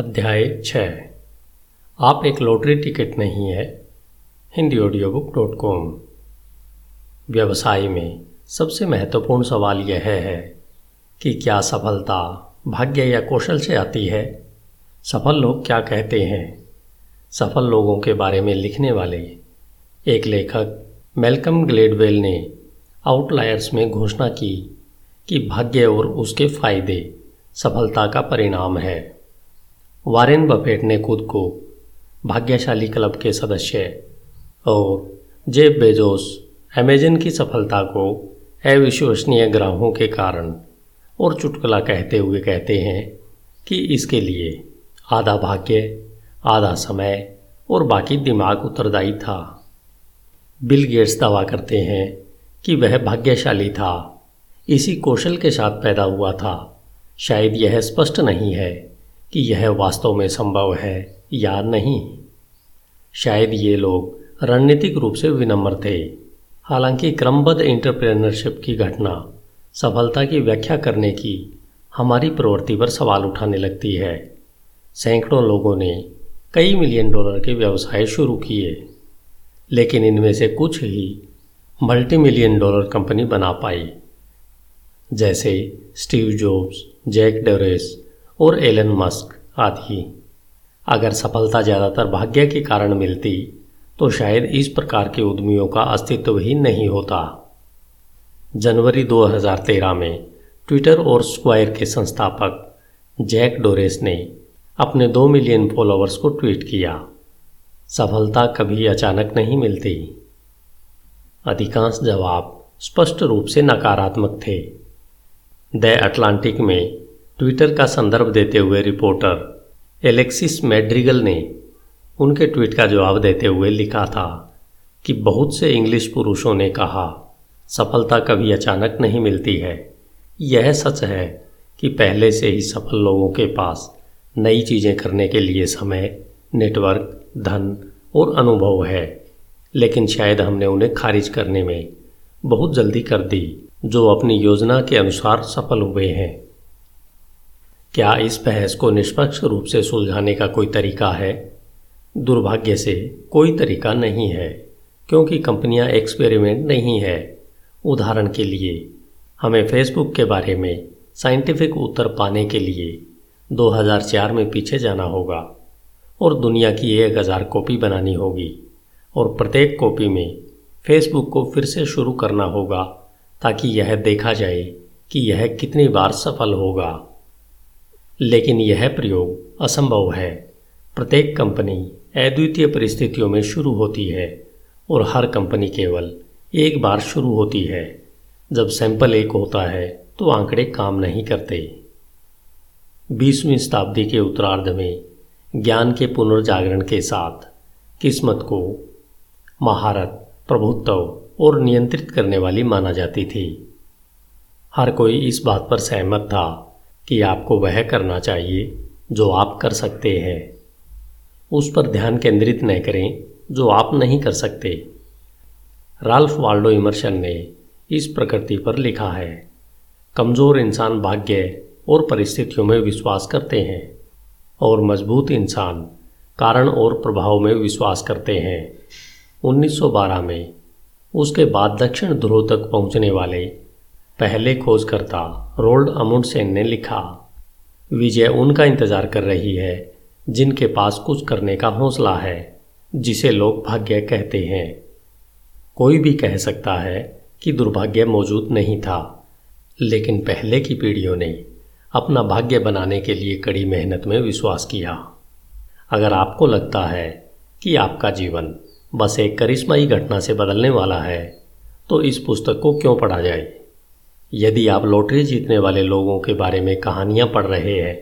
अध्याय छः। आप एक लॉटरी टिकट नहीं है, Hindi audio book dot com व्यवसाय में सबसे महत्वपूर्ण सवाल यह है कि क्या सफलता भाग्य या कौशल से आती है? सफल लोग क्या कहते हैं? सफल लोगों के बारे में लिखने वाले एक लेखक मेलकम ग्लेडवेल ने आउटलायर्स में घोषणा की कि भाग्य और उसके फ़ायदे सफलता का परिणाम है। वारेन बफेट ने खुद को भाग्यशाली क्लब के सदस्य और जेब बेजोस, अमेजन की सफलता को अविश्वसनीय ग्राहों के कारण और चुटकुला कहते हुए कहते हैं कि इसके लिए आधा भाग्य, आधा समय और बाकी दिमाग उत्तरदायी था। बिल गेट्स दावा करते हैं कि वह भाग्यशाली था। इसी कौशल के साथ पैदा हुआ था। शायद यह स्पष्ट नहीं है। कि यह वास्तव में संभव है या नहीं। शायद ये लोग रणनीतिक रूप से विनम्र थे। हालाँकि क्रमबद्ध इंटरप्रेनरशिप की घटना, सफलता की व्याख्या करने की हमारी प्रवृत्ति पर सवाल उठाने लगती है। सैकड़ों लोगों ने कई मिलियन डॉलर के व्यवसाय शुरू किए, लेकिन इनमें से कुछ ही मल्टी मिलियन डॉलर कंपनी बना पाई। जैसे स्टीव जॉब्स, जैक डोरेस और एलन मस्क आदि। अगर सफलता ज़्यादातर भाग्य के कारण मिलती तो शायद इस प्रकार के उद्यमियों का अस्तित्व ही नहीं होता। जनवरी 2013 में ट्विटर और स्क्वायर के संस्थापक जैक डोरेस ने अपने दो मिलियन फॉलोअर्स को ट्वीट किया। सफलता कभी अचानक नहीं मिलती। अधिकांश जवाब स्पष्ट रूप से नकारात्मक थे। द अटलांटिक में ट्विटर का संदर्भ देते हुए रिपोर्टर एलेक्सिस मैड्रिगल ने उनके ट्वीट का जवाब देते हुए लिखा था कि बहुत से इंग्लिश पुरुषों ने कहा, सफलता कभी अचानक नहीं मिलती है। यह सच है कि पहले से ही सफल लोगों के पास नई चीज़ें करने के लिए समय, नेटवर्क, धन और अनुभव है। लेकिन शायद हमने उन्हें खारिज करने में बहुत जल्दी कर दी, जो अपनी योजना के अनुसार सफल हुए हैं। क्या इस बहस को निष्पक्ष रूप से सुलझाने का कोई तरीका है? दुर्भाग्य से कोई तरीका नहीं है, क्योंकि कंपनियाँ एक्सपेरिमेंट नहीं है। उदाहरण के लिए, हमें फेसबुक के बारे में साइंटिफिक उत्तर पाने के लिए 2004 में पीछे जाना होगा, और दुनिया की एक हज़ार कॉपी बनानी होगी, और प्रत्येक कॉपी में फेसबुक को फिर से शुरू करना होगा, ताकि यह देखा जाए कि यह कितनी बार सफल होगा। लेकिन यह प्रयोग असंभव है। प्रत्येक कंपनी अद्वितीय परिस्थितियों में शुरू होती है और हर कंपनी केवल एक बार शुरू होती है। जब सैंपल एक होता है तो आंकड़े काम नहीं करते। बीसवीं शताब्दी के उत्तरार्ध में ज्ञान के पुनर्जागरण के साथ किस्मत को महारत, प्रभुत्व और नियंत्रित करने वाली माना जाती थी। हर कोई इस बात पर सहमत था कि आपको वह करना चाहिए जो आप कर सकते हैं। उस पर ध्यान केंद्रित न करें जो आप नहीं कर सकते। राल्फ वाल्डो इमर्शन ने इस प्रकृति पर लिखा है, कमज़ोर इंसान भाग्य और परिस्थितियों में विश्वास करते हैं और मज़बूत इंसान कारण और प्रभाव में विश्वास करते हैं। 1912 में उसके बाद दक्षिण ध्रुव तक पहुँचने वाले पहले खोजकर्ता रोल्ड अमुंडसेन ने लिखा, विजय उनका इंतज़ार कर रही है, जिनके पास कुछ करने का हौसला है, जिसे लोग भाग्य कहते हैं। कोई भी कह सकता है कि दुर्भाग्य मौजूद नहीं था, लेकिन पहले की पीढ़ियों ने अपना भाग्य बनाने के लिए कड़ी मेहनत में विश्वास किया। अगर आपको लगता है कि आपका जीवन बस एक करिश्माई घटना से बदलने वाला है तो इस पुस्तक को क्यों पढ़ा जाए? यदि आप लॉटरी जीतने वाले लोगों के बारे में कहानियाँ पढ़ रहे हैं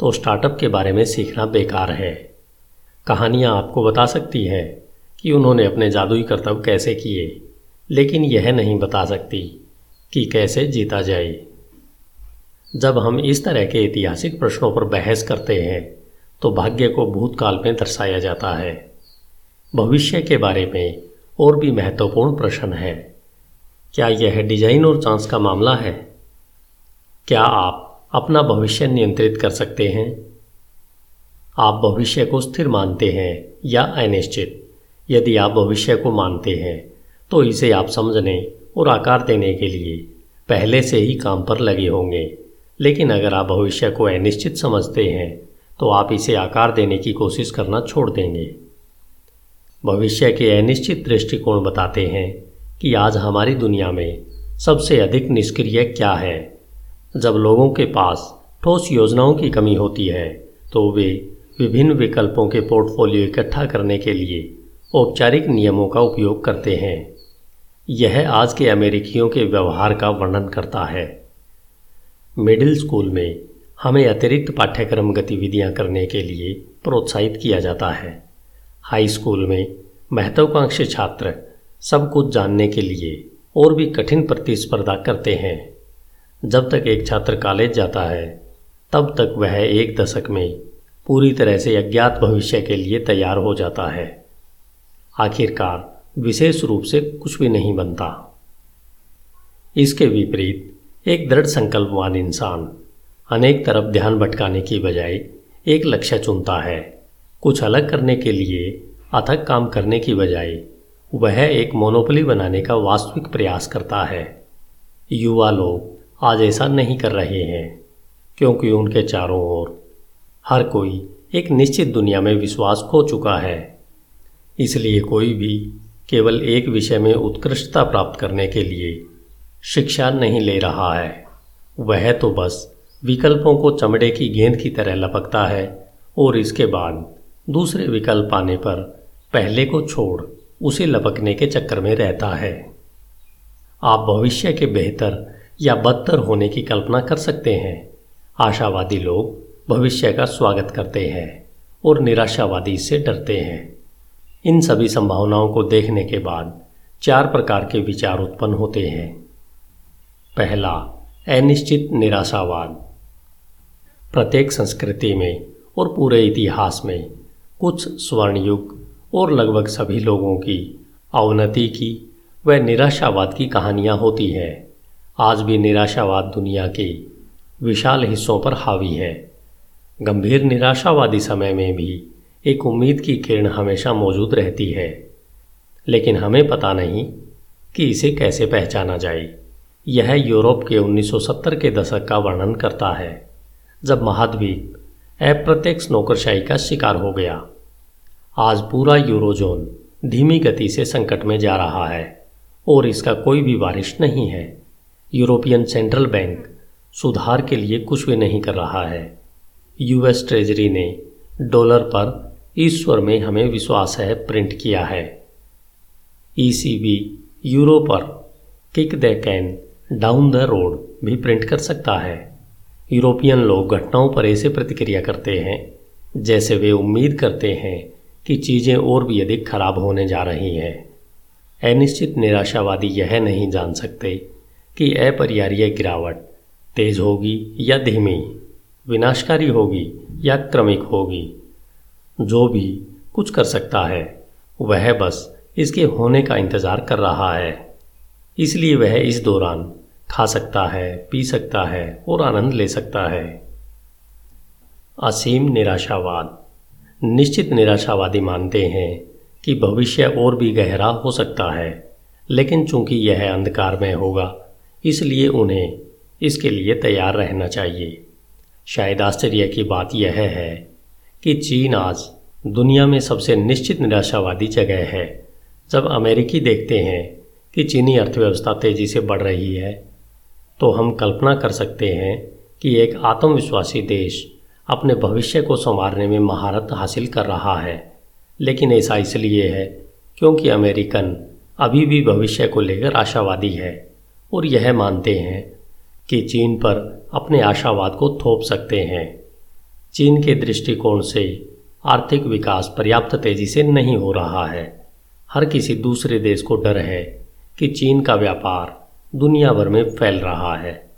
तो स्टार्टअप के बारे में सीखना बेकार है। कहानियाँ आपको बता सकती हैं कि उन्होंने अपने जादुई कर्तव्य कैसे किए, लेकिन यह नहीं बता सकती कि कैसे जीता जाए। जब हम इस तरह के ऐतिहासिक प्रश्नों पर बहस करते हैं तो भाग्य को भूतकाल में दर्शाया जाता है। भविष्य के बारे में और भी महत्वपूर्ण प्रश्न है। क्या यह डिज़ाइन और चांस का मामला है? क्या आप अपना भविष्य नियंत्रित कर सकते हैं? आप भविष्य को स्थिर मानते हैं या अनिश्चित? यदि आप भविष्य को मानते हैं तो इसे आप समझने और आकार देने के लिए पहले से ही काम पर लगे होंगे। लेकिन अगर आप भविष्य को अनिश्चित समझते हैं तो आप इसे आकार देने की कोशिश करना छोड़ देंगे। भविष्य के अनिश्चित दृष्टिकोण बताते हैं। कि आज हमारी दुनिया में सबसे अधिक निष्क्रिय क्या है। जब लोगों के पास ठोस योजनाओं की कमी होती है तो वे विभिन्न विकल्पों के पोर्टफोलियो इकट्ठा करने के लिए औपचारिक नियमों का उपयोग करते हैं। यह आज के अमेरिकियों के व्यवहार का वर्णन करता है। मिडिल स्कूल में हमें अतिरिक्त पाठ्यक्रम गतिविधियाँ करने के लिए प्रोत्साहित किया जाता है। हाई स्कूल में महत्वाकांक्षी छात्र सब कुछ जानने के लिए और भी कठिन प्रतिस्पर्धा करते हैं। जब तक एक छात्र कॉलेज जाता है, तब तक वह एक दशक में पूरी तरह से अज्ञात भविष्य के लिए तैयार हो जाता है। आखिरकार विशेष रूप से कुछ भी नहीं बनता। इसके विपरीत, एक दृढ़ संकल्पवान इंसान अनेक तरफ़ ध्यान भटकाने की बजाय एक लक्ष्य चुनता है। कुछ अलग करने के लिए अथक काम करने की बजाय वह एक मोनोपली बनाने का वास्तविक प्रयास करता है। युवा लोग आज ऐसा नहीं कर रहे हैं, क्योंकि उनके चारों ओर हर कोई एक निश्चित दुनिया में विश्वास खो चुका है। इसलिए कोई भी केवल एक विषय में उत्कृष्टता प्राप्त करने के लिए शिक्षा नहीं ले रहा है। वह तो बस विकल्पों को चमड़े की गेंद की तरह लपकता है और इसके बाद दूसरे विकल्प आने पर पहले को छोड़ उसे लपकने के चक्कर में रहता है। आप भविष्य के बेहतर या बदतर होने की कल्पना कर सकते हैं। आशावादी लोग भविष्य का स्वागत करते हैं और निराशावादी से डरते हैं। इन सभी संभावनाओं को देखने के बाद चार प्रकार के विचार उत्पन्न होते हैं। पहला, अनिश्चित निराशावाद। प्रत्येक संस्कृति में और पूरे इतिहास में कुछ स्वर्णयुग और लगभग सभी लोगों की अवनति की व निराशावाद की कहानियाँ होती है। आज भी निराशावाद दुनिया के विशाल हिस्सों पर हावी है। गंभीर निराशावादी समय में भी एक उम्मीद की किरण हमेशा मौजूद रहती है। लेकिन हमें पता नहीं कि इसे कैसे पहचाना जाए। यह यूरोप के 1970 के दशक का वर्णन करता है, जब महाद्वीप अप्रत्यक्ष नौकरशाही का शिकार हो गया। आज पूरा यूरोजोन धीमी गति से संकट में जा रहा है और इसका कोई भी बारिश नहीं है। यूरोपियन सेंट्रल बैंक सुधार के लिए कुछ भी नहीं कर रहा है। यूएस ट्रेजरी ने डॉलर पर ईश्वर में हमें विश्वास है प्रिंट किया है। ईसीबी यूरो पर kick the can down the road भी प्रिंट कर सकता है। यूरोपियन लोग घटनाओं पर ऐसे प्रतिक्रिया करते हैं जैसे वे उम्मीद करते हैं कि चीज़ें और भी अधिक खराब होने जा रही हैं। अनिश्चित निराशावादी यह नहीं जान सकते कि अपरिहार्य गिरावट तेज होगी या धीमी, विनाशकारी होगी या क्रमिक होगी। जो भी कुछ कर सकता है, वह बस इसके होने का इंतज़ार कर रहा है। इसलिए वह इस दौरान खा सकता है, पी सकता है और आनंद ले सकता है। असीम निराशावाद। निश्चित निराशावादी मानते हैं कि भविष्य और भी गहरा हो सकता है, लेकिन चूँकि यह अंधकार में होगा, इसलिए उन्हें इसके लिए तैयार रहना चाहिए। शायद आश्चर्य की बात यह है कि चीन आज दुनिया में सबसे निश्चित निराशावादी जगह है। जब अमेरिकी देखते हैं कि चीनी अर्थव्यवस्था तेज़ी से बढ़ रही है तो हम कल्पना कर सकते हैं कि एक आत्मविश्वासी देश अपने भविष्य को संवारने में महारत हासिल कर रहा है। लेकिन ऐसा इसलिए है क्योंकि अमेरिकन अभी भी भविष्य को लेकर आशावादी है और यह मानते हैं कि चीन पर अपने आशावाद को थोप सकते हैं। चीन के दृष्टिकोण से आर्थिक विकास पर्याप्त तेज़ी से नहीं हो रहा है। हर किसी दूसरे देश को डर है कि चीन का व्यापार दुनिया भर में फैल रहा है।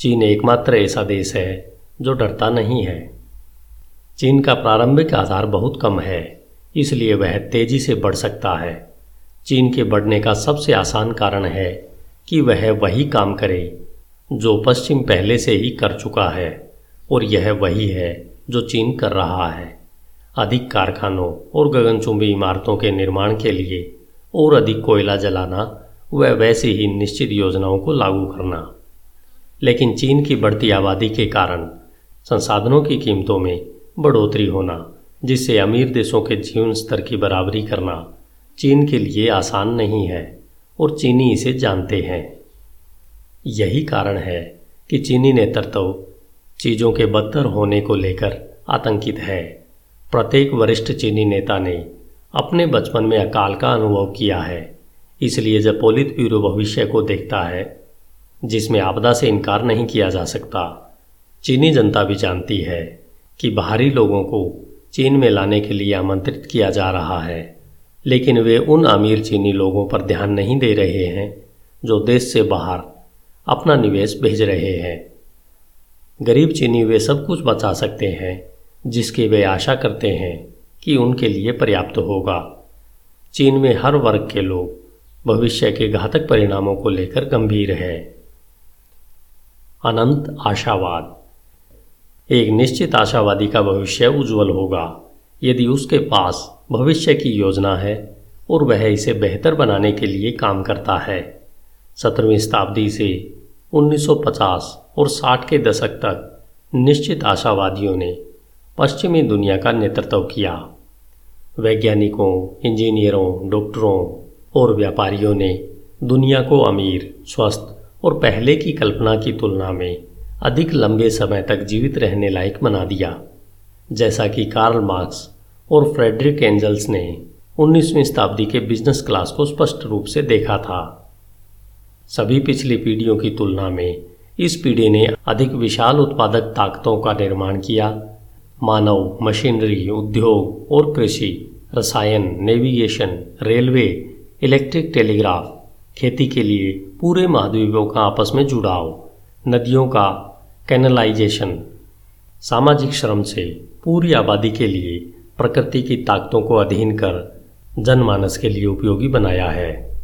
चीन एकमात्र ऐसा देश है जो डरता नहीं है। चीन का प्रारंभिक आधार बहुत कम है, इसलिए वह तेज़ी से बढ़ सकता है। चीन के बढ़ने का सबसे आसान कारण है कि वह वही काम करे, जो पश्चिम पहले से ही कर चुका है, और यह वही है जो चीन कर रहा है। अधिक कारखानों और गगनचुंबी इमारतों के निर्माण के लिए और अधिक कोयला जलाना व वैसी ही निश्चित योजनाओं को लागू करना। लेकिन चीन की बढ़ती आबादी के कारण संसाधनों की कीमतों में बढ़ोतरी होना, जिससे अमीर देशों के जीवन स्तर की बराबरी करना चीन के लिए आसान नहीं है और चीनी इसे जानते हैं। यही कारण है कि चीनी नेतृत्व चीज़ों के बदतर होने को लेकर आतंकित है। प्रत्येक वरिष्ठ चीनी नेता ने अपने बचपन में अकाल का अनुभव किया है, इसलिए जब पोलित ब्यूरो भविष्य को देखता है, जिसमें आपदा से इनकार नहीं किया जा सकता। चीनी जनता भी जानती है कि बाहरी लोगों को चीन में लाने के लिए आमंत्रित किया जा रहा है, लेकिन वे उन अमीर चीनी लोगों पर ध्यान नहीं दे रहे हैं जो देश से बाहर अपना निवेश भेज रहे हैं। गरीब चीनी वे सब कुछ बचा सकते हैं, जिसकी वे आशा करते हैं कि उनके लिए पर्याप्त होगा। चीन में हर वर्ग के लोग भविष्य के घातक परिणामों को लेकर गंभीर है। अनंत आशावाद। एक निश्चित आशावादी का भविष्य उज्जवल होगा। यदि उसके पास भविष्य की योजना है और वह इसे बेहतर बनाने के लिए काम करता है, सत्रहवीं शताब्दी से 1950 और 60 के दशक तक निश्चित आशावादियों ने पश्चिमी दुनिया का नेतृत्व किया। वैज्ञानिकों, इंजीनियरों, डॉक्टरों और व्यापारियों ने दुनिया को अमीर, स्वस्थ और पहले की कल्पना की तुलना में अधिक लंबे समय तक जीवित रहने लायक बना दिया। जैसा कि कार्ल मार्क्स और फ्रेडरिक एंजल्स ने 19वीं शताब्दी के बिज़नेस क्लास को स्पष्ट रूप से देखा था। सभी पिछली पीढ़ियों की तुलना में इस पीढ़ी ने अधिक विशाल उत्पादक ताकतों का निर्माण किया। मानव, मशीनरी, उद्योग और कृषि, रसायन नेविगेशन रेलवे इलेक्ट्रिक टेलीग्राफ खेती के लिए पूरे महाद्वीपों का आपस में जुड़ाव, नदियों का कैनलाइजेशन, सामाजिक श्रम से पूरी आबादी के लिए प्रकृति की ताकतों को अधीन कर जनमानस के लिए उपयोगी बनाया है।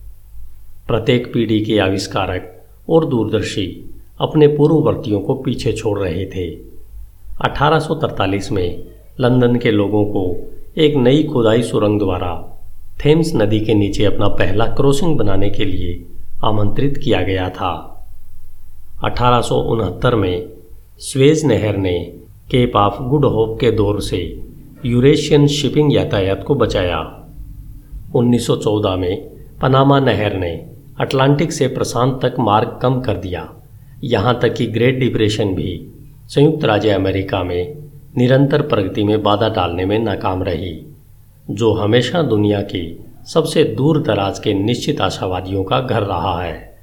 प्रत्येक पीढ़ी के आविष्कारक और दूरदर्शी अपने पूर्ववर्तियों को पीछे छोड़ रहे थे। 1843 में लंदन के लोगों को एक नई खुदाई सुरंग द्वारा थेम्स नदी के नीचे अपना पहला क्रॉसिंग बनाने के लिए आमंत्रित किया गया था। अठारह सौ उनहत्तर में स्वेज नहर ने केप ऑफ़ गुड होप के दौर से यूरेशियन शिपिंग यातायात को बचाया। 1914 में पनामा नहर ने अटलांटिक से प्रशांत तक मार्ग कम कर दिया। यहाँ तक कि ग्रेट डिप्रेशन भी संयुक्त राज्य अमेरिका में निरंतर प्रगति में बाधा डालने में नाकाम रही, जो हमेशा दुनिया के सबसे दूर दराज के निश्चित आशावादियों का घर रहा है।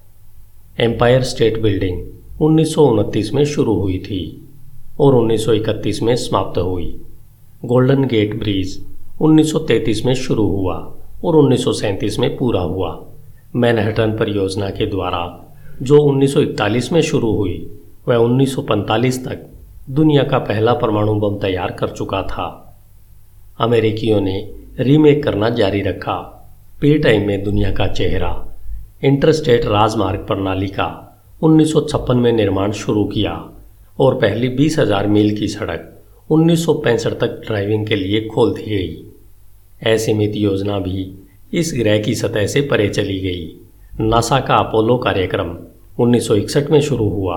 एम्पायर स्टेट बिल्डिंग उन्नीस सौ उनतीस में शुरू हुई थी और 1931 में समाप्त हुई। गोल्डन गेट ब्रिज 1933 में शुरू हुआ और उन्नीस सौ सैंतीस में पूरा हुआ। मैनहटन परियोजना के द्वारा जो 1941 में शुरू हुई, वह 1945 तक दुनिया का पहला परमाणु बम तैयार कर चुका था। अमेरिकियों ने रीमेक करना जारी रखा। पे टाइम में दुनिया का चेहरा इंटरस्टेट राजमार्ग प्रणाली का 1956 में निर्माण शुरू किया और पहली बीस हज़ार मील की सड़क उन्नीस सौ पैंसठ तक ड्राइविंग के लिए खोल दी गई। असीमित योजना भी इस ग्रह की सतह से परे चली गई। नासा का अपोलो कार्यक्रम 1961 में शुरू हुआ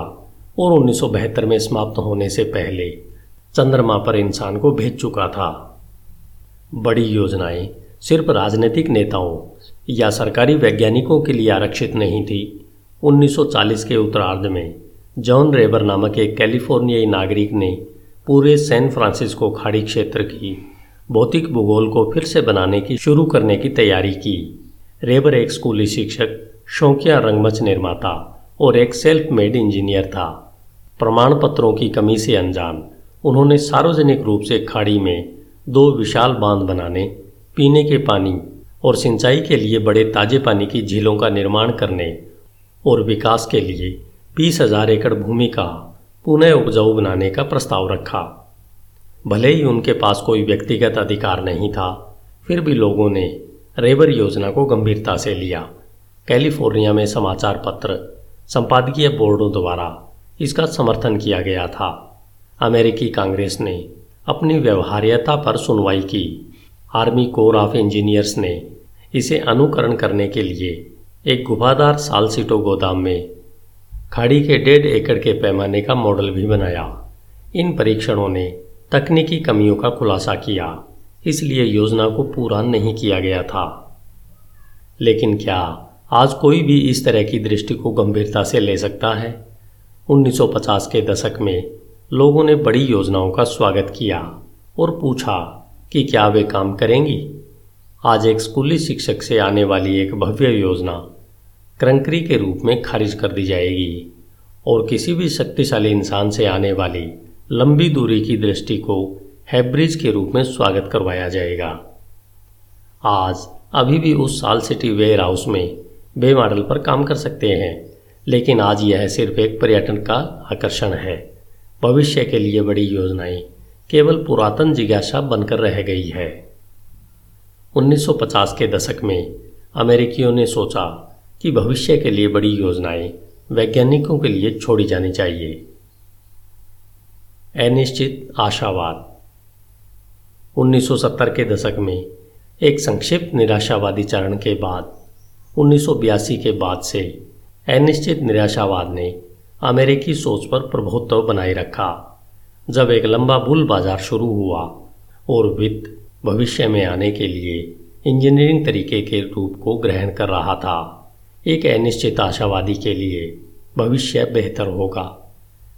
और उन्नीस सौ बहत्तर में समाप्त होने से पहले चंद्रमा पर इंसान को भेज चुका था। बड़ी योजनाएँ सिर्फ़ राजनीतिक नेताओं या सरकारी वैज्ञानिकों के लिए आरक्षित नहीं थी 1940 के उत्तरार्ध में, जॉन रेबर नामक एक कैलिफोर्नियाई नागरिक ने पूरे सैन फ्रांसिस्को खाड़ी क्षेत्र की भौतिक भूगोल को फिर से बनाने की शुरू करने की तैयारी की। रेबर एक स्कूली शिक्षक, शौकिया रंगमच निर्माता और एक सेल्फ मेड इंजीनियर था। प्रमाण पत्रों की कमी से अनजान, उन्होंने सार्वजनिक रूप से खाड़ी में दो विशाल बाँध बनाने, पीने के पानी और सिंचाई के लिए बड़े ताजे पानी की झीलों का निर्माण करने और विकास के लिए बीस हज़ार एकड़ भूमि का पुनः उपजाऊ बनाने का प्रस्ताव रखा। भले ही उनके पास कोई व्यक्तिगत अधिकार नहीं था, फिर भी लोगों ने रेबर योजना को गंभीरता से लिया। कैलिफ़ोर्निया में समाचार पत्र, संपादकीय बोर्डों द्वारा इसका समर्थन किया गया था। अमेरिकी कांग्रेस ने अपनी व्यवहार्यता पर सुनवाई की। आर्मी कोर ऑफ़ इंजीनियर्स ने इसे अनुकरण करने के लिए एक गुफादार साल सीटो गोदाम में खाड़ी के डेढ़ एकड़ के पैमाने का मॉडल भी बनाया। इन परीक्षणों ने तकनीकी कमियों का खुलासा किया। इसलिए योजना को पूरा नहीं किया गया था। लेकिन क्या आज कोई भी इस तरह की दृष्टि को गंभीरता से ले सकता है? 1950 के दशक में लोगों ने बड़ी योजनाओं का स्वागत किया और पूछा कि क्या वे काम करेंगी? आज एक स्कूली शिक्षक से आने वाली एक भव्य योजना क्रंकरी के रूप में खारिज कर दी जाएगी और किसी भी शक्तिशाली इंसान से आने वाली लंबी दूरी की दृष्टि को हैब्रिज के रूप में स्वागत करवाया जाएगा। आज अभी भी उस साल सिटी वेयर हाउस में बे मॉडल पर काम कर सकते हैं, लेकिन आज यह सिर्फ़ एक पर्यटन का आकर्षण है। भविष्य के लिए बड़ी योजनाएँ केवल पुरातन जिज्ञासा बनकर रह गई है। 1950 के दशक में अमेरिकियों ने सोचा कि भविष्य के लिए बड़ी योजनाएँ वैज्ञानिकों के लिए छोड़ी जानी चाहिए। अनिश्चित आशावाद। 1970 के दशक में एक संक्षिप्त निराशावादी चरण के बाद 1982 के बाद से अनिश्चित निराशावाद ने अमेरिकी सोच पर प्रभुत्व बनाए रखा। जब एक लंबा बुल बाज़ार शुरू हुआ और वित्त भविष्य में आने के लिए इंजीनियरिंग तरीके के रूप को ग्रहण कर रहा था एक अनिश्चित आशावादी के लिए भविष्य बेहतर होगा।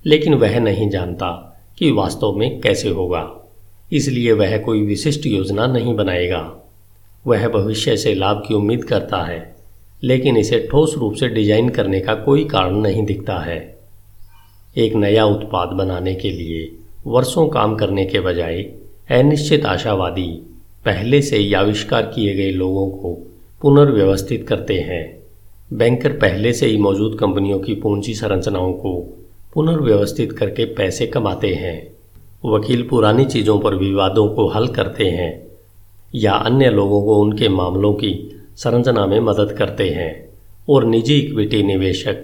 लेकिन वह नहीं जानता कि वास्तव में कैसे होगा। इसलिए वह कोई विशिष्ट योजना नहीं बनाएगा। वह भविष्य से लाभ की उम्मीद करता है, लेकिन इसे ठोस रूप से डिज़ाइन करने का कोई कारण नहीं दिखता है। एक नया उत्पाद बनाने के लिए वर्षों काम करने के बजाय अनिश्चित आशावादी पहले से ही आविष्कार किए गए लोगों को पुनर्व्यवस्थित करते हैं। बैंकर पहले से ही मौजूद कंपनियों की पूंजी संरचनाओं को पुनर्व्यवस्थित करके पैसे कमाते हैं। वकील पुरानी चीज़ों पर विवादों को हल करते हैं या अन्य लोगों को उनके मामलों की संरचना में मदद करते हैं और निजी इक्विटी निवेशक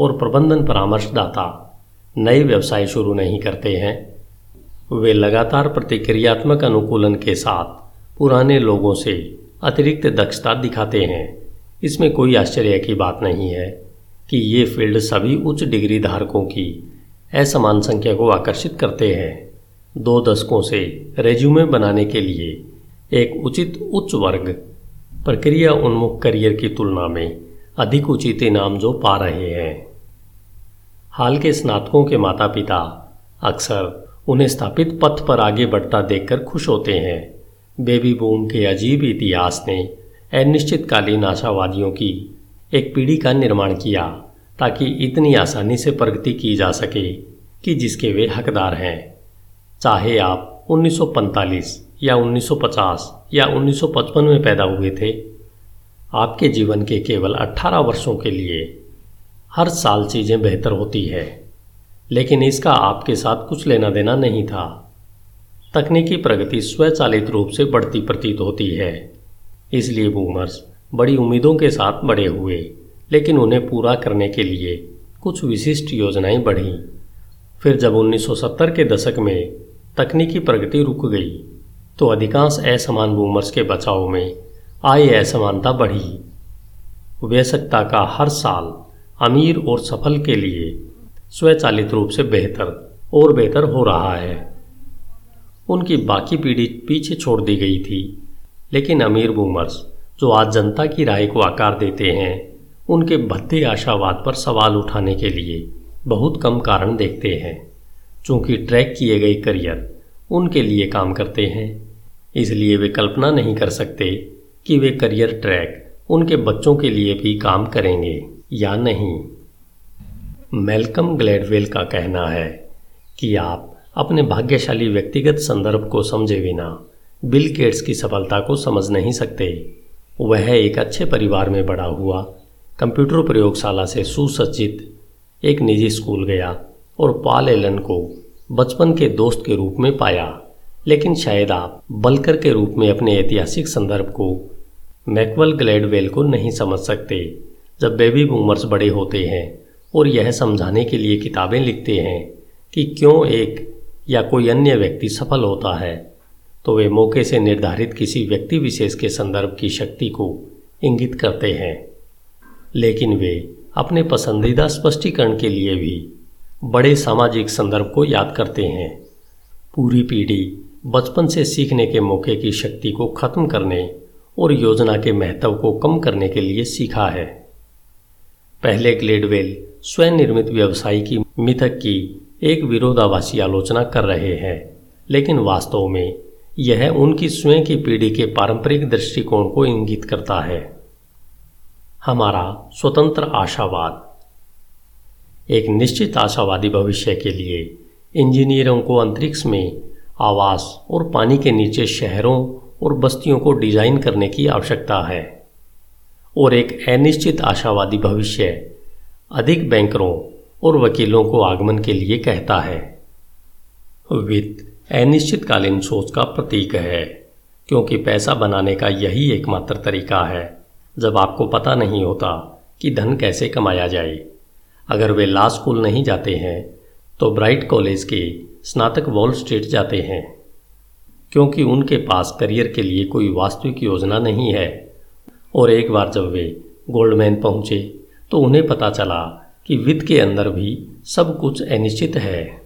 और प्रबंधन परामर्शदाता नए व्यवसाय शुरू नहीं करते हैं। वे लगातार प्रतिक्रियात्मक अनुकूलन के साथ पुराने लोगों से अतिरिक्त दक्षता दिखाते हैं। इसमें कोई आश्चर्य की बात नहीं है कि ये फ़ील्ड सभी उच्च डिग्री धारकों की असमान संख्या को आकर्षित करते हैं। दो दशकों से रेज्यूमे बनाने के लिए एक उचित उच्च वर्ग प्रक्रिया उन्मुख करियर की तुलना में अधिक उचित इनाम जो पा रहे हैं। हाल के स्नातकों के माता पिता अक्सर उन्हें स्थापित पथ पर आगे बढ़ता देखकर खुश होते हैं। बेबी बूम के अजीब इतिहास ने अनिश्चितकालीन आशावादियों की एक पीढ़ी का निर्माण किया ताकि इतनी आसानी से प्रगति की जा सके कि जिसके वे हकदार हैं। चाहे आप 1945 या 1950 या 1955 में पैदा हुए थे, आपके जीवन के केवल 18 वर्षों के लिए हर साल चीज़ें बेहतर होती है। लेकिन इसका आपके साथ कुछ लेना देना नहीं था। तकनीकी प्रगति स्वचालित रूप से बढ़ती प्रतीत होती है। इसलिए बूमर्स बड़ी उम्मीदों के साथ बड़े हुए, लेकिन उन्हें पूरा करने के लिए कुछ विशिष्ट योजनाएँ बढ़ीं। फिर जब 1970 के दशक में तकनीकी प्रगति रुक गई तो अधिकांश असमान बूमर्स के बचाव में आय असमानता बढ़ी। व्यसकता का हर साल अमीर और सफल के लिए स्वचालित रूप से बेहतर और बेहतर हो रहा है। उनकी बाकी पीढ़ी पीछे छोड़ दी गई थी। लेकिन अमीर बूमर्स जो आज जनता की राय को आकार देते हैं, उनके भद्दे आशावाद पर सवाल उठाने के लिए बहुत कम कारण देखते हैं। चूँकि ट्रैक किए गए करियर उनके लिए काम करते हैं, इसलिए वे कल्पना नहीं कर सकते कि वे करियर ट्रैक उनके बच्चों के लिए भी काम करेंगे या नहीं। मेलकम ग्लैडवेल का कहना है कि आप अपने भाग्यशाली व्यक्तिगत संदर्भ को समझे बिना बिल गेट्स की सफलता को समझ नहीं सकते। वह एक अच्छे परिवार में बड़ा हुआ। कंप्यूटर प्रयोगशाला से सुसज्जित एक निजी स्कूल गया और पाल एलन को बचपन के दोस्त के रूप में पाया। लेकिन शायद आप बलकर के रूप में अपने ऐतिहासिक संदर्भ को मैकवल ग्लैडवेल को नहीं समझ सकते, जब बेबी बूमर्स बड़े होते हैं और यह समझाने के लिए किताबें लिखते हैं कि क्यों एक या कोई अन्य व्यक्ति सफल होता है। तो वे मौके से निर्धारित किसी व्यक्ति विशेष के संदर्भ की शक्ति को इंगित करते हैं। लेकिन वे अपने पसंदीदा स्पष्टीकरण के लिए भी बड़े सामाजिक संदर्भ को याद करते हैं। पूरी पीढ़ी बचपन से सीखने के मौके की शक्ति को खत्म करने और योजना के महत्व को कम करने के लिए सीखा है। पहले ग्लेडवेल स्वयं निर्मित व्यवसाय की मिथक की एक विरोधाभासी आलोचना कर रहे हैं, लेकिन वास्तव में यह उनकी स्वयं की पीढ़ी के पारंपरिक दृष्टिकोण को इंगित करता है। हमारा स्वतंत्र आशावाद। एक निश्चित आशावादी भविष्य के लिए इंजीनियरों को अंतरिक्ष में आवास और पानी के नीचे शहरों और बस्तियों को डिज़ाइन करने की आवश्यकता है और एक अनिश्चित आशावादी भविष्य अधिक बैंकरों और वकीलों को आगमन के लिए कहता है। वित्त अनिश्चितकालीन सोच का प्रतीक है, क्योंकि पैसा बनाने का यही एकमात्र तरीका है। जब आपको पता नहीं होता कि धन कैसे कमाया जाए, अगर वे लॉ स्कूल नहीं जाते हैं तो ब्राइट कॉलेज के स्नातक वॉल स्ट्रीट जाते हैं, क्योंकि उनके पास करियर के लिए कोई वास्तविक योजना नहीं है। और एक बार जब वे गोल्डमैन पहुँचे तो उन्हें पता चला कि वित्त के अंदर भी सब कुछ अनिश्चित है।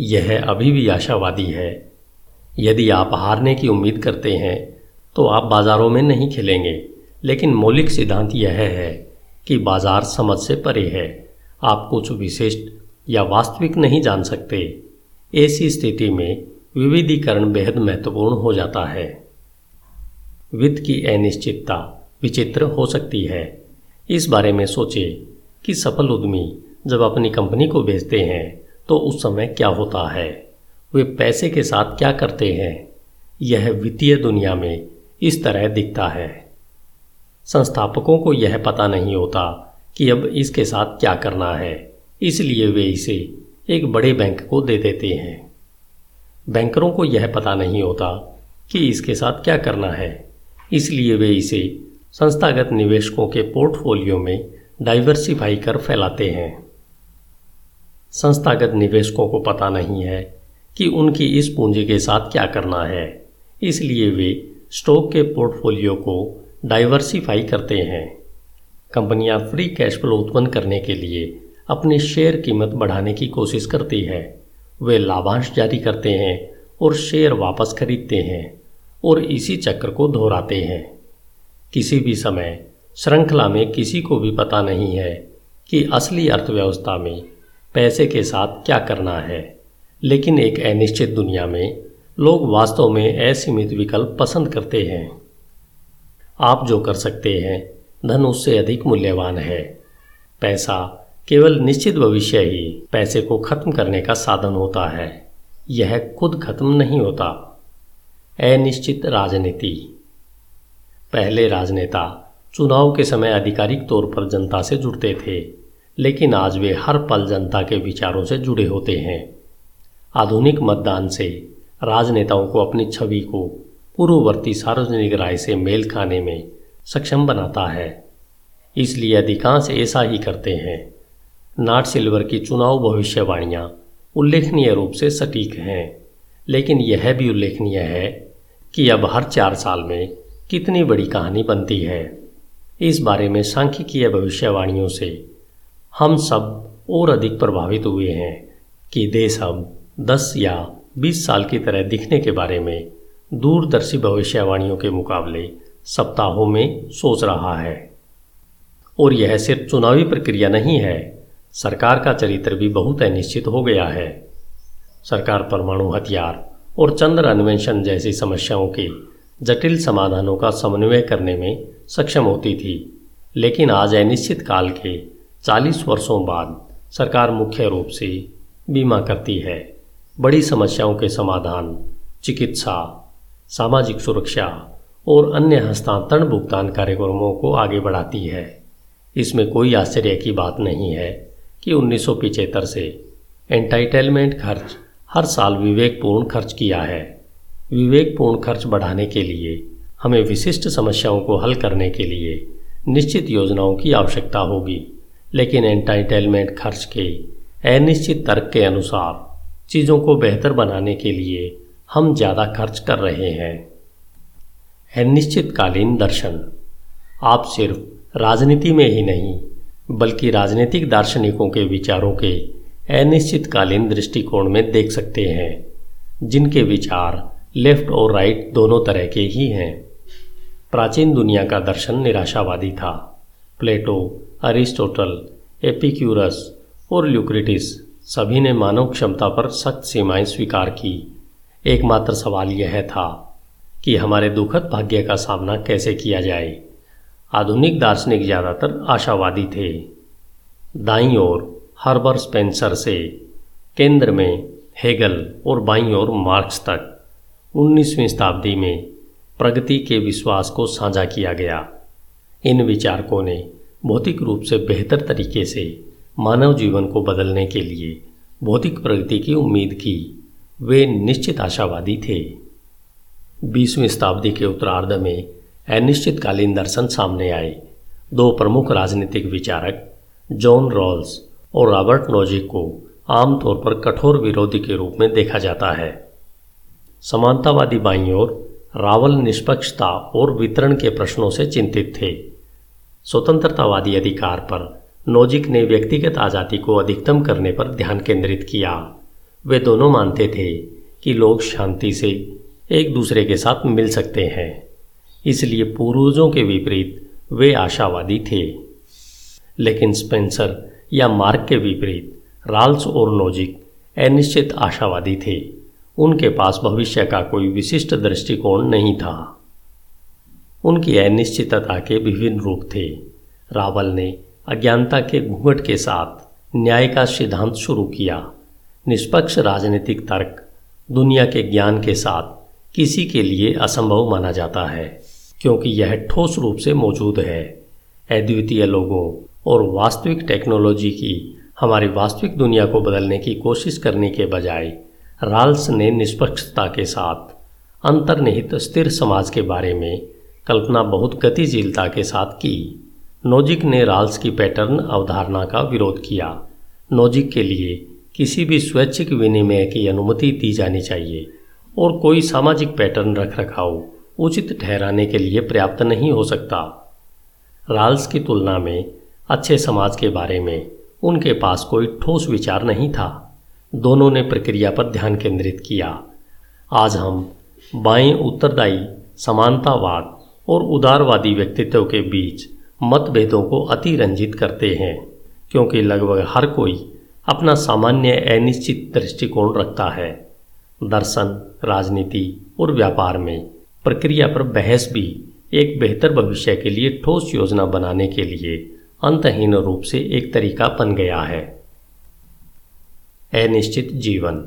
यह अभी भी आशावादी है। यदि आप हारने की उम्मीद करते हैं तो आप बाजारों में नहीं खेलेंगे। लेकिन मौलिक सिद्धांत यह है कि बाज़ार समझ से परे है। आप कुछ विशिष्ट या वास्तविक नहीं जान सकते। ऐसी स्थिति में विविधीकरण बेहद महत्वपूर्ण हो जाता है। वित्त की अनिश्चितता विचित्र हो सकती है। इस बारे में सोचे कि सफल उद्यमी जब अपनी कंपनी को बेचते हैं तो उस समय क्या होता है? वे पैसे के साथ क्या करते हैं? यह वित्तीय दुनिया में इस तरह दिखता है। संस्थापकों को यह पता नहीं होता कि अब इसके साथ क्या करना है। इसलिए वे इसे एक बड़े बैंक को दे देते हैं। बैंकरों को यह पता नहीं होता कि इसके साथ क्या करना है। इसलिए वे इसे संस्थागत निवेशकों के पोर्टफोलियो में डाइवर्सिफाई कर फैलाते हैं। संस्थागत निवेशकों को पता नहीं है कि उनकी इस पूंजी के साथ क्या करना है। इसलिए वे स्टॉक के पोर्टफोलियो को डाइवर्सिफाई करते हैं। कंपनियाँ फ्री कैश फ्लो उत्पन्न करने के लिए अपनी शेयर कीमत बढ़ाने की कोशिश करती है। वे लाभांश जारी करते हैं और शेयर वापस खरीदते हैं और इसी चक्र को दोहराते हैं। किसी भी समय श्रृंखला में किसी को भी पता नहीं है कि असली अर्थव्यवस्था में पैसे के साथ क्या करना है। लेकिन एक अनिश्चित दुनिया में लोग वास्तव में असीमित विकल्प पसंद करते हैं। आप जो कर सकते हैं, धन उससे अधिक मूल्यवान है। पैसा केवल निश्चित भविष्य ही पैसे को खत्म करने का साधन होता है। यह खुद खत्म नहीं होता। अनिश्चित राजनीति। पहले राजनेता चुनाव के समय आधिकारिक तौर पर जनता से जुड़ते थे। लेकिन आज वे हर पल जनता के विचारों से जुड़े होते हैं। आधुनिक मतदान से राजनेताओं को अपनी छवि को पूर्ववर्ती सार्वजनिक राय से मेल खाने में सक्षम बनाता है। इसलिए अधिकांश ऐसा ही करते हैं। नाट सिल्वर की चुनाव भविष्यवाणियाँ उल्लेखनीय रूप से सटीक हैं, लेकिन यह भी उल्लेखनीय है कि अब हर चार साल में कितनी बड़ी कहानी बनती है। इस बारे में सांख्यिकीय भविष्यवाणियों से हम सब और अधिक प्रभावित हुए हैं कि देश अब दस या बीस साल की तरह दिखने के बारे में दूरदर्शी भविष्यवाणियों के मुकाबले सप्ताहों में सोच रहा है। और यह सिर्फ़ चुनावी प्रक्रिया नहीं है, सरकार का चरित्र भी बहुत अनिश्चित हो गया है। सरकार परमाणु हथियार और चंद्र अन्वेषण जैसी समस्याओं के जटिल समाधानों का समन्वय करने में सक्षम होती थी, लेकिन आज अनिश्चित काल के 40 वर्षों बाद सरकार मुख्य रूप से बीमा करती है। बड़ी समस्याओं के समाधान, चिकित्सा, सामाजिक सुरक्षा और अन्य हस्तांतरण भुगतान कार्यक्रमों को आगे बढ़ाती है। इसमें कोई आश्चर्य की बात नहीं है कि उन्नीस से एंटाइटलमेंट खर्च हर साल विवेकपूर्ण खर्च किया है। विवेकपूर्ण खर्च बढ़ाने के लिए हमें विशिष्ट समस्याओं को हल करने के लिए निश्चित योजनाओं की आवश्यकता होगी। लेकिन एंटाइटलमेंट खर्च के अनिश्चित तर्क के अनुसार चीज़ों को बेहतर बनाने के लिए हम ज़्यादा खर्च कर रहे हैं। अनिश्चितकालीन दर्शन। आप सिर्फ़ राजनीति में ही नहीं, बल्कि राजनीतिक दार्शनिकों के विचारों के अनिश्चितकालीन दृष्टिकोण में देख सकते हैं, जिनके विचार लेफ़्ट और राइट दोनों तरह के ही हैं। प्राचीन दुनिया का दर्शन निराशावादी था। प्लेटो अरिस्टोटल, एपिक्यूरस और ल्यूक्रिटिस सभी ने मानव क्षमता पर सख्त सीमाएँ स्वीकार की। एकमात्र सवाल यह था कि हमारे दुखद भाग्य का सामना कैसे किया जाए। आधुनिक दार्शनिक ज़्यादातर आशावादी थे। दाई ओर, हर्बर स्पेंसर से, केंद्र में, हेगल और बाई ओर, मार्क्स तक 19वीं शताब्दी में, प्रगति के विश्वास को साझा किया गया। इन विचारकों ने भौतिक रूप से बेहतर तरीके से मानव जीवन को बदलने के लिए भौतिक प्रगति की उम्मीद की। वे निश्चित आशावादी थे। बीसवीं शताब्दी के उत्तरार्ध में अनिश्चितकालीन दर्शन सामने आए। दो प्रमुख राजनीतिक विचारक, जॉन रॉल्स और रॉबर्ट नोजिक को आमतौर पर कठोर विरोधी के रूप में देखा जाता है। समानतावादी बाई ओर रावल निष्पक्षता और वितरण के प्रश्नों से चिंतित थे। स्वतंत्रतावादी अधिकार पर नोजिक ने व्यक्तिगत आज़ादी को अधिकतम करने पर ध्यान केंद्रित किया। वे दोनों मानते थे कि लोग शांति से एक दूसरे के साथ मिल सकते हैं। इसलिए पूर्वजों के विपरीत वे आशावादी थे। लेकिन स्पेंसर या मार्क के विपरीत राल्स और नोजिक अनिश्चित आशावादी थे। उनके पास भविष्य का कोई विशिष्ट दृष्टिकोण नहीं था। उनकी अनिश्चितता के विभिन्न रूप थे। रावल ने अज्ञानता के घूंघट के साथ न्याय का सिद्धांत शुरू किया। निष्पक्ष राजनीतिक तर्क दुनिया के ज्ञान के साथ किसी के लिए असंभव माना जाता है, क्योंकि यह ठोस रूप से मौजूद है। अद्वितीय लोगों और वास्तविक टेक्नोलॉजी की, हमारी वास्तविक दुनिया को बदलने की कोशिश करने के बजाय, राल्स ने निष्पक्षता के साथ अंतर्निहित स्थिर समाज के बारे में कल्पना बहुत गतिशीलता के साथ की। नोजिक ने राल्स की पैटर्न अवधारणा का विरोध किया। नोजिक के लिए किसी भी स्वैच्छिक विनिमय की अनुमति दी जानी चाहिए और कोई सामाजिक पैटर्न रख रखाव उचित ठहराने के लिए पर्याप्त नहीं हो सकता। राल्स की तुलना में अच्छे समाज के बारे में उनके पास कोई ठोस विचार नहीं था। दोनों ने प्रक्रिया पर ध्यान केंद्रित किया। आज हम बाएँ उत्तरदायी समानतावाद और उदारवादी व्यक्तित्व के बीच मतभेदों को अतिरंजित करते हैं, क्योंकि लगभग हर कोई अपना सामान्य अनिश्चित दृष्टिकोण रखता है। दर्शन, राजनीति और व्यापार में प्रक्रिया पर बहस भी एक बेहतर भविष्य के लिए ठोस योजना बनाने के लिए अंतहीन रूप से एक तरीका बन गया है। अनिश्चित जीवन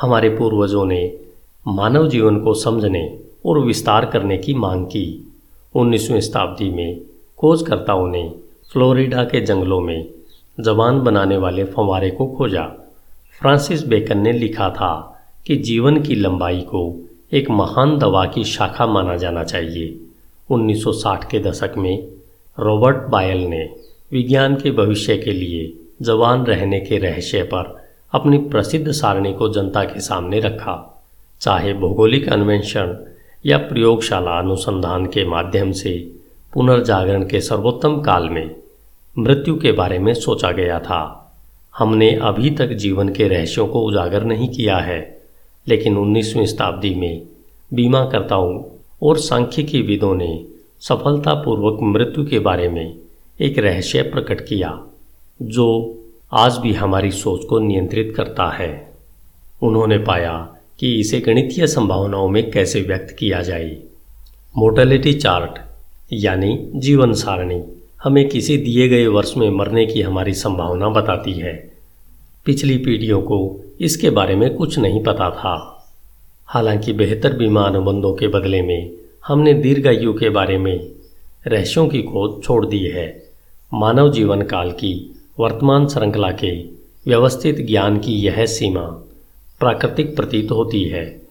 हमारे पूर्वजों ने मानव जीवन को समझने और विस्तार करने की मांग की। 19वीं शताब्दी में खोजकर्ताओं ने फ्लोरिडा के जंगलों में जबान बनाने वाले फंवारे को खोजा। फ्रांसिस बेकन ने लिखा था कि जीवन की लंबाई को एक महान दवा की शाखा माना जाना चाहिए। 1960 के दशक में रॉबर्ट बायल ने विज्ञान के भविष्य के लिए जवान रहने के रहस्य पर अपनी प्रसिद्ध सारणी को जनता के सामने रखा। चाहे भौगोलिक अन्वेषण या प्रयोगशाला अनुसंधान के माध्यम से पुनर्जागरण के सर्वोत्तम काल में मृत्यु के बारे में सोचा गया था। हमने अभी तक जीवन के रहस्यों को उजागर नहीं किया है, लेकिन 19वीं शताब्दी में बीमाकर्ताओं और सांख्यिकी विदों ने सफलतापूर्वक मृत्यु के बारे में एक रहस्य प्रकट किया, जो आज भी हमारी सोच को नियंत्रित करता है। उन्होंने पाया कि इसे गणितीय संभावनाओं में कैसे व्यक्त किया जाए। मोर्टेलिटी चार्ट यानी जीवन सारणी, हमें किसी दिए गए वर्ष में मरने की हमारी संभावना बताती है। पिछली पीढ़ियों को इसके बारे में कुछ नहीं पता था। हालाँकि बेहतर बीमा अनुबंधों के बदले में हमने दीर्घायु के बारे में रहस्यों की खोज छोड़ दी है। मानव जीवन काल की वर्तमान श्रृंखला के व्यवस्थित ज्ञान की यह सीमा प्राकृतिक प्रतीत होती है।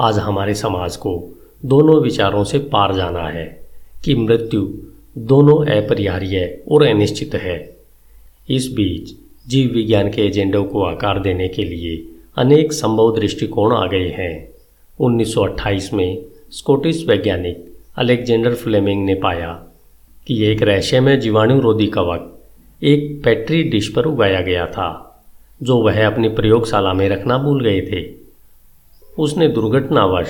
आज हमारे समाज को दोनों विचारों से पार जाना है कि मृत्यु दोनों अपरिहार्य और अनिश्चित है। इस बीच जीव विज्ञान के एजेंडों को आकार देने के लिए अनेक संभव दृष्टिकोण आ गए हैं। 1928 में स्कॉटिश वैज्ञानिक अलेक्जेंडर फ्लेमिंग ने पाया कि एक रहस्यमय जीवाणुरोधी कवक एक पैट्री डिश पर उगाया गया था। जो वह अपनी प्रयोगशाला में रखना भूल गए थे। उसने दुर्घटनावश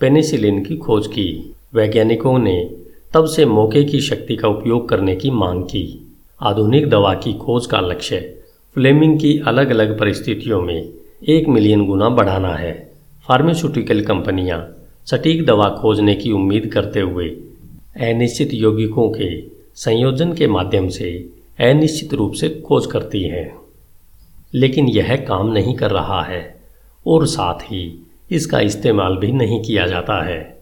पेनिसिलिन की खोज की। वैज्ञानिकों ने तब से मौके की शक्ति का उपयोग करने की मांग की। आधुनिक दवा की खोज का लक्ष्य फ्लेमिंग की अलग अलग परिस्थितियों में एक मिलियन गुना बढ़ाना है। फार्मास्यूटिकल कंपनियाँ सटीक दवा खोजने की उम्मीद करते हुए अनिश्चित यौगिकों के संयोजन के माध्यम से अनिश्चित रूप से खोज करती हैं। लेकिन यह काम नहीं कर रहा है और साथ ही इसका इस्तेमाल भी नहीं किया जाता है।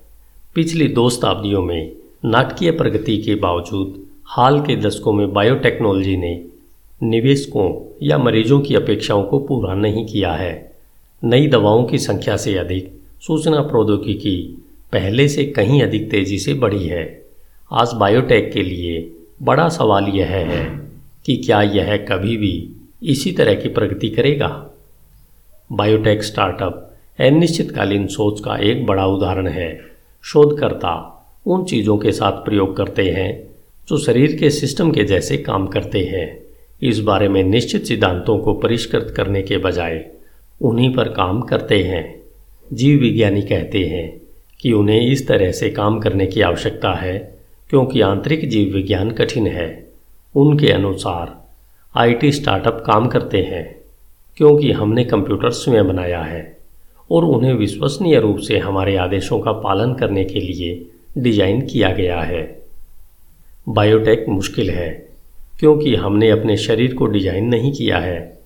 पिछली दो शताब्दियों में नाटकीय प्रगति के बावजूद हाल के दशकों में बायोटेक्नोलॉजी ने निवेशकों या मरीजों की अपेक्षाओं को पूरा नहीं किया है। नई दवाओं की संख्या से अधिक सूचना प्रौद्योगिकी पहले से कहीं अधिक तेज़ी से बढ़ी है। आज बायोटेक के लिए बड़ा सवाल यह है कि क्या यह कभी भी इसी तरह की प्रगति करेगा। बायोटेक स्टार्टअप अनिश्चितकालीन सोच का एक बड़ा उदाहरण है। शोधकर्ता उन चीज़ों के साथ प्रयोग करते हैं, जो शरीर के सिस्टम के जैसे काम करते हैं। इस बारे में निश्चित सिद्धांतों को परिष्कृत करने के बजाय उन्हीं पर काम करते हैं। जीव विज्ञानी कहते हैं कि उन्हें इस तरह से काम करने की आवश्यकता है, क्योंकि आंतरिक जीव विज्ञान कठिन है। उनके अनुसार आईटी स्टार्टअप काम करते हैं, क्योंकि हमने कंप्यूटर स्वयं बनाया है और उन्हें विश्वसनीय रूप से हमारे आदेशों का पालन करने के लिए डिज़ाइन किया गया है। बायोटेक मुश्किल है, क्योंकि हमने अपने शरीर को डिज़ाइन नहीं किया है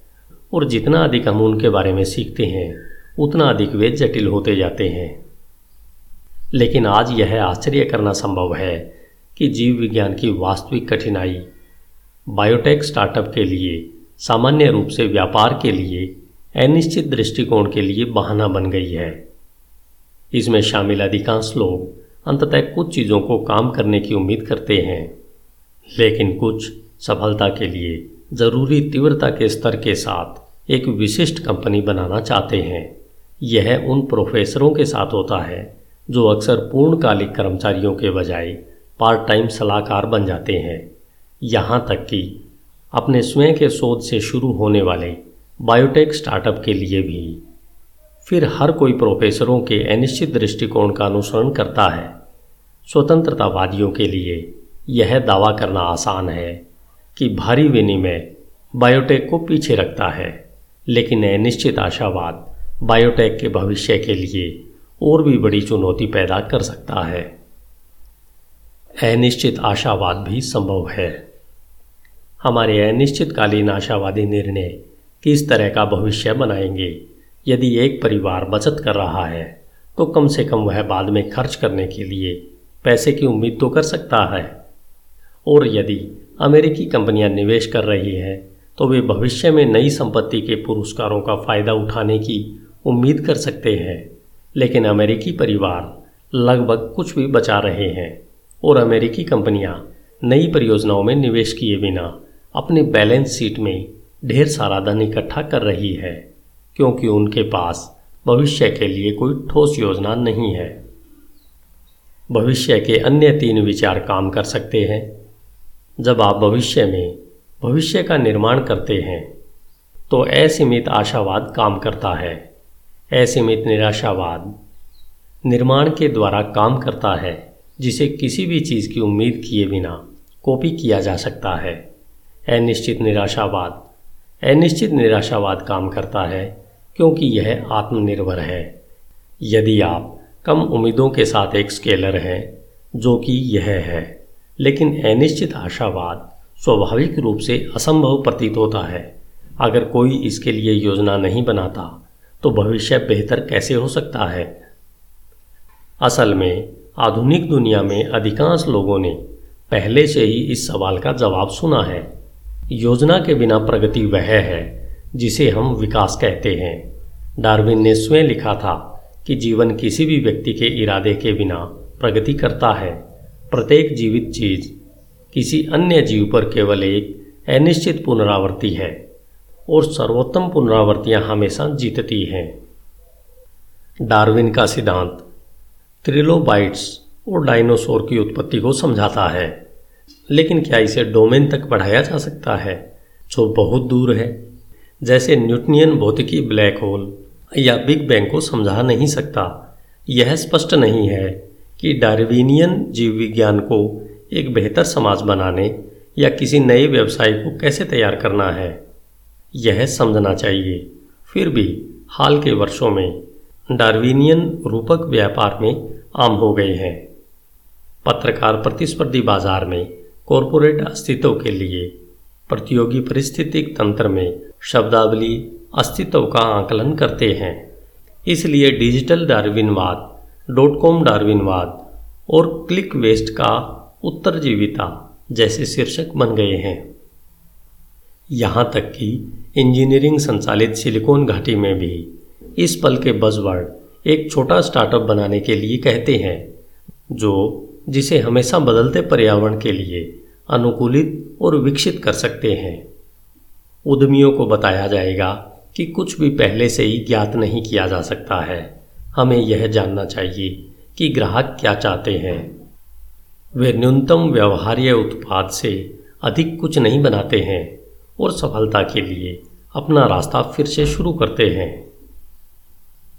और जितना अधिक हम उनके बारे में सीखते हैं, उतना अधिक वे जटिल होते जाते हैं। लेकिन आज यह आश्चर्य करना संभव है कि जीव विज्ञान की वास्तविक कठिनाई बायोटेक स्टार्टअप के लिए, सामान्य रूप से व्यापार के लिए, अनिश्चित दृष्टिकोण के लिए बहाना बन गई है। इसमें शामिल अधिकांश लोग अंततः कुछ चीज़ों को काम करने की उम्मीद करते हैं, लेकिन कुछ सफलता के लिए, ज़रूरी तीव्रता के स्तर के साथ एक विशिष्ट कंपनी बनाना चाहते हैं। यह उन प्रोफेसरों के साथ होता है, जो अक्सर पूर्णकालिक कर्मचारियों के बजाय पार्ट टाइम सलाहकार बन जाते हैं। यहाँ तक कि अपने स्वयं के शोध से शुरू होने वाले बायोटेक स्टार्टअप के लिए भी। फिर हर कोई प्रोफेसरों के अनिश्चित दृष्टिकोण का अनुसरण करता है। स्वतंत्रतावादियों के लिए यह दावा करना आसान है कि भारी विनिमय बायोटेक को पीछे रखता है, लेकिन अनिश्चित आशावाद बायोटेक के भविष्य के लिए और भी बड़ी चुनौती पैदा कर सकता है। अनिश्चित आशावाद भी संभव है। हमारे अनिश्चितकालीन आशावादी निर्णय किस तरह का भविष्य बनाएँगे? यदि एक परिवार बचत कर रहा है तो कम से कम वह बाद में खर्च करने के लिए पैसे की उम्मीद तो कर सकता है। और यदि अमेरिकी कंपनियाँ निवेश कर रही हैं तो वे भविष्य में नई संपत्ति के पुरस्कारों का फ़ायदा उठाने की उम्मीद कर सकते हैं। लेकिन अमेरिकी परिवार लगभग कुछ भी बचा रहे हैं, और अमेरिकी कंपनियाँ नई परियोजनाओं में निवेश किए बिना अपने बैलेंस शीट में ढेर सारा धन इकट्ठा कर रही है, क्योंकि उनके पास भविष्य के लिए कोई ठोस योजना नहीं है। भविष्य के अन्य तीन विचार काम कर सकते हैं। जब आप भविष्य में भविष्य का निर्माण करते हैं तो असीमित आशावाद काम करता है। असीमित निराशावाद निर्माण के द्वारा काम करता है, जिसे किसी भी चीज़ की उम्मीद किए बिना कॉपी किया जा सकता है। अनिश्चित निराशावाद। अनिश्चित निराशावाद काम करता है, क्योंकि यह आत्मनिर्भर है। यदि आप कम उम्मीदों के साथ एक स्केलर हैं, जो कि यह है, लेकिन अनिश्चित आशावाद स्वाभाविक रूप से असंभव प्रतीत होता है। अगर कोई इसके लिए योजना नहीं बनाता तो भविष्य बेहतर कैसे हो सकता है? असल में, आधुनिक दुनिया में अधिकांश लोगों ने पहले से ही इस सवाल का जवाब सुना है। योजना के बिना प्रगति वह है, जिसे हम विकास कहते हैं। डार्विन ने स्वयं लिखा था कि जीवन किसी भी व्यक्ति के इरादे के बिना प्रगति करता है। प्रत्येक जीवित चीज़ किसी अन्य जीव पर केवल एक अनिश्चित पुनरावृत्ति है, और सर्वोत्तम पुनरावृत्तियाँ हमेशा जीतती हैं। डार्विन का सिद्धांत, त्रिलोबाइट्स और डायनासोर की उत्पत्ति को समझाता है। लेकिन क्या इसे डोमेन तक बढ़ाया जा सकता है, जो बहुत दूर है? जैसे न्यूटनियन भौतिकी ब्लैक होल या बिग बैंग को समझा नहीं सकता। यह स्पष्ट नहीं है कि डार्विनियन जीव विज्ञान को एक बेहतर समाज बनाने या किसी नए व्यवसाय को कैसे तैयार करना है। यह समझना चाहिए। फिर भी हाल के वर्षों में डार्विनियन रूपक व्यापार में आम हो गए हैं। पत्रकार प्रतिस्पर्धी बाज़ार में कॉरपोरेट अस्तित्व के लिए प्रतियोगी परिस्थितिक तंत्र में शब्दावली अस्तित्व का आकलन करते हैं। इसलिए डिजिटल डार्विनवाद डॉट कॉम डार्विनवाद और क्लिक वेस्ट का उत्तरजीविता जैसे शीर्षक बन गए हैं। यहाँ तक कि इंजीनियरिंग संचालित सिलिकॉन घाटी में भी इस पल के बजवर्ड एक छोटा स्टार्टअप बनाने के लिए कहते हैं, जो जिसे हमेशा बदलते पर्यावरण के लिए अनुकूलित और विकसित कर सकते हैं। उद्यमियों को बताया जाएगा कि कुछ भी पहले से ही ज्ञात नहीं किया जा सकता है। हमें यह जानना चाहिए कि ग्राहक क्या चाहते हैं। वे न्यूनतम व्यवहार्य उत्पाद से अधिक कुछ नहीं बनाते हैं और सफलता के लिए अपना रास्ता फिर से शुरू करते हैं।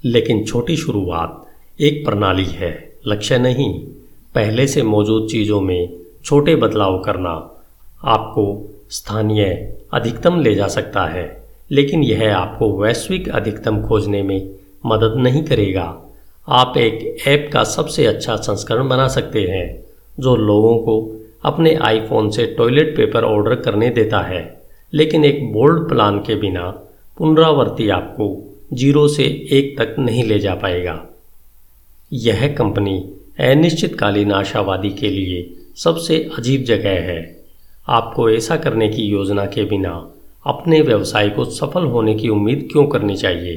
लेकिन छोटी शुरुआत एक प्रणाली है, लक्ष्य नहीं। पहले से मौजूद चीज़ों में छोटे बदलाव करना आपको स्थानीय अधिकतम ले जा सकता है, लेकिन यह आपको वैश्विक अधिकतम खोजने में मदद नहीं करेगा। आप एक ऐप का सबसे अच्छा संस्करण बना सकते हैं, जो लोगों को अपने आईफोन से टॉयलेट पेपर ऑर्डर करने देता है, लेकिन एक बोल्ड प्लान के बिना पुनरावर्ती आपको ज़ीरो से एक तक नहीं ले जा पाएगा। यह कंपनी अनिश्चितकालीन आशावादी के लिए सबसे अजीब जगह है। आपको ऐसा करने की योजना के बिना अपने व्यवसाय को सफल होने की उम्मीद क्यों करनी चाहिए?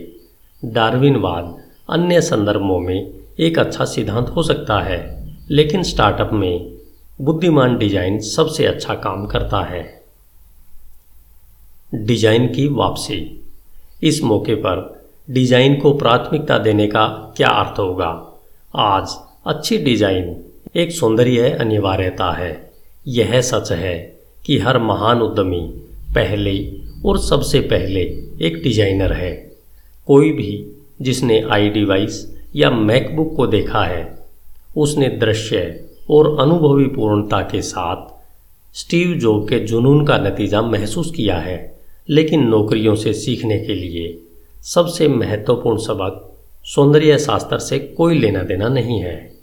डार्विनवाद अन्य संदर्भों में एक अच्छा सिद्धांत हो सकता है, लेकिन स्टार्टअप में बुद्धिमान डिज़ाइन सबसे अच्छा काम करता है। डिज़ाइन की वापसी। इस मौके पर डिज़ाइन को प्राथमिकता देने का क्या अर्थ होगा? आज अच्छी डिज़ाइन, एक सौंदर्य अनिवार्यता है। यह सच है कि हर महान उद्यमी पहले और सबसे पहले एक डिज़ाइनर है। कोई भी जिसने आई डिवाइस या मैकबुक को देखा है, उसने दृश्य और अनुभवी पूर्णता के साथ स्टीव जॉब के जुनून का नतीजा महसूस किया है। लेकिन नौकरियों से सीखने के लिए सबसे महत्वपूर्ण सबक सौंदर्य शास्त्र से कोई लेना देना नहीं है।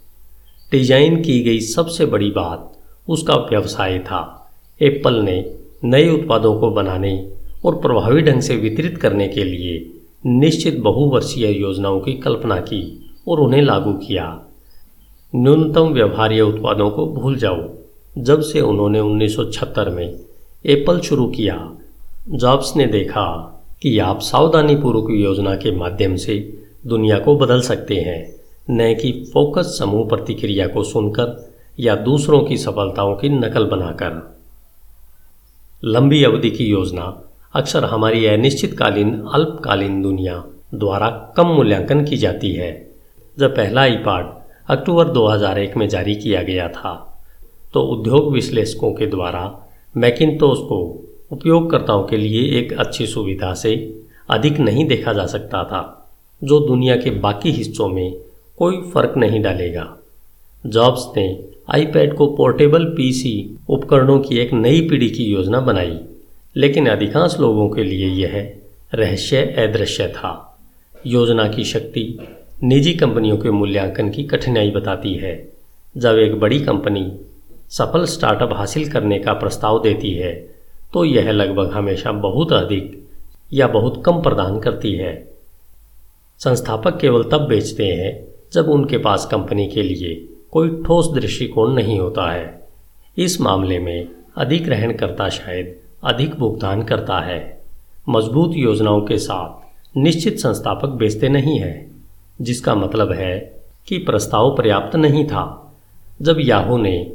डिज़ाइन की गई सबसे बड़ी बात उसका व्यवसाय था। एप्पल ने नए उत्पादों को बनाने और प्रभावी ढंग से वितरित करने के लिए निश्चित बहुवर्षीय योजनाओं की कल्पना की और उन्हें लागू किया। न्यूनतम व्यवहार्य उत्पादों को भूल जाओ। जब से उन्होंने 1976 में एप्पल शुरू किया, जॉब्स ने देखा कि आप सावधानीपूर्वक योजना के माध्यम से दुनिया को बदल सकते हैं। न कि फोकस समूह प्रतिक्रिया को सुनकर या दूसरों की सफलताओं की नकल बनाकर। लंबी अवधि की योजना अक्सर हमारी अनिश्चितकालीन, अल्पकालीन दुनिया द्वारा कम मूल्यांकन की जाती है। जब पहला ई पार्ट अक्टूबर 2001 में जारी किया गया था तो उद्योग विश्लेषकों के द्वारा मैकिनतोस को उपयोगकर्ताओं के लिए एक अच्छी सुविधा से अधिक नहीं देखा जा सकता था, जो दुनिया के बाकी हिस्सों में कोई फ़र्क नहीं डालेगा। जॉब्स ने आईपैड को पोर्टेबल पीसी उपकरणों की एक नई पीढ़ी की योजना बनाई, लेकिन अधिकांश लोगों के लिए यह रहस्य अदृश्य था। योजना की शक्ति निजी कंपनियों के मूल्यांकन की कठिनाई बताती है। जब एक बड़ी कंपनी सफल स्टार्टअप हासिल करने का प्रस्ताव देती है तो यह लगभग हमेशा बहुत अधिक या बहुत कम प्रदान करती है। संस्थापक केवल तब बेचते हैं जब उनके पास कंपनी के लिए कोई ठोस दृष्टिकोण नहीं होता है। इस मामले में अधिक अधिग्रहणकर्ता शायद अधिक भुगतान करता है। मज़बूत योजनाओं के साथ निश्चित संस्थापक बेचते नहीं है, जिसका मतलब है कि प्रस्ताव पर्याप्त नहीं था। जब याहू ने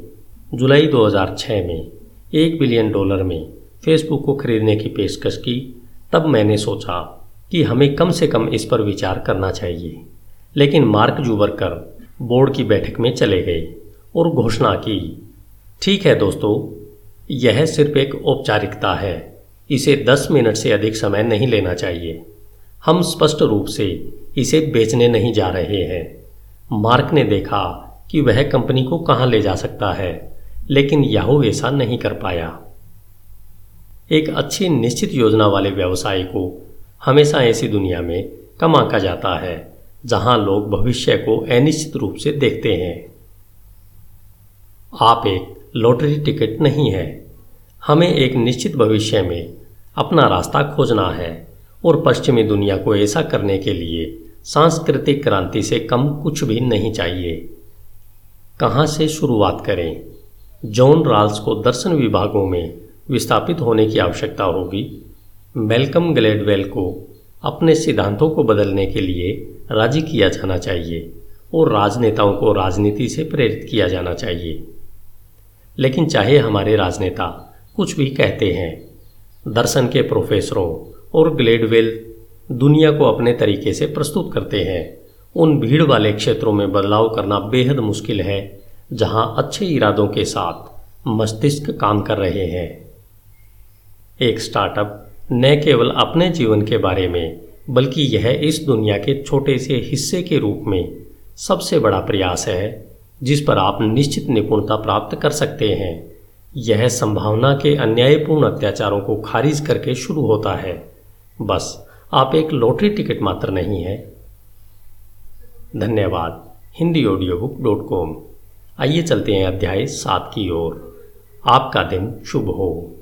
जुलाई 2006 में एक बिलियन डॉलर में फेसबुक को खरीदने की पेशकश की, तब मैंने सोचा कि हमें कम से कम इस पर विचार करना चाहिए। लेकिन मार्क जूबरकर बोर्ड की बैठक में चले गए और घोषणा की। ठीक है दोस्तों, यह सिर्फ़ एक औपचारिकता है। इसे दस मिनट से अधिक समय नहीं लेना चाहिए। हम स्पष्ट रूप से इसे बेचने नहीं जा रहे हैं। मार्क ने देखा कि वह कंपनी को कहाँ ले जा सकता है, लेकिन याहू ऐसा नहीं कर पाया। एक अच्छी निश्चित योजना वाले व्यवसाय को हमेशा ऐसी दुनिया में कम आंका जाता है। जहाँ लोग भविष्य को अनिश्चित रूप से देखते हैं। आप एक लॉटरी टिकट नहीं है। हमें एक निश्चित भविष्य में अपना रास्ता खोजना है और पश्चिमी दुनिया को ऐसा करने के लिए सांस्कृतिक क्रांति से कम कुछ भी नहीं चाहिए। कहाँ से शुरुआत करें? जॉन राल्स को दर्शन विभागों में विस्थापित होने की आवश्यकता होगी। मेलकम ग्लेडवेल को अपने सिद्धांतों को बदलने के लिए राज़ी किया जाना चाहिए और राजनेताओं को राजनीति से प्रेरित किया जाना चाहिए। लेकिन चाहे हमारे राजनेता कुछ भी कहते हैं, दर्शन के प्रोफेसरों और ग्लेडवेल दुनिया को अपने तरीके से प्रस्तुत करते हैं, उन भीड़ वाले क्षेत्रों में बदलाव करना बेहद मुश्किल है, जहाँ अच्छे इरादों के साथ मस्तिष्क काम कर रहे हैं। एक स्टार्टअप न केवल अपने जीवन के बारे में बल्कि यह इस दुनिया के छोटे से हिस्से के रूप में सबसे बड़ा प्रयास है, जिस पर आप निश्चित निपुणता प्राप्त कर सकते हैं। यह संभावना के अन्यायपूर्ण अत्याचारों को खारिज करके शुरू होता है। बस, आप एक लॉटरी टिकट मात्र नहीं है। धन्यवाद। Hindi audio book dot com आइए चलते हैं अध्याय सात की ओर। आपका दिन शुभ हो।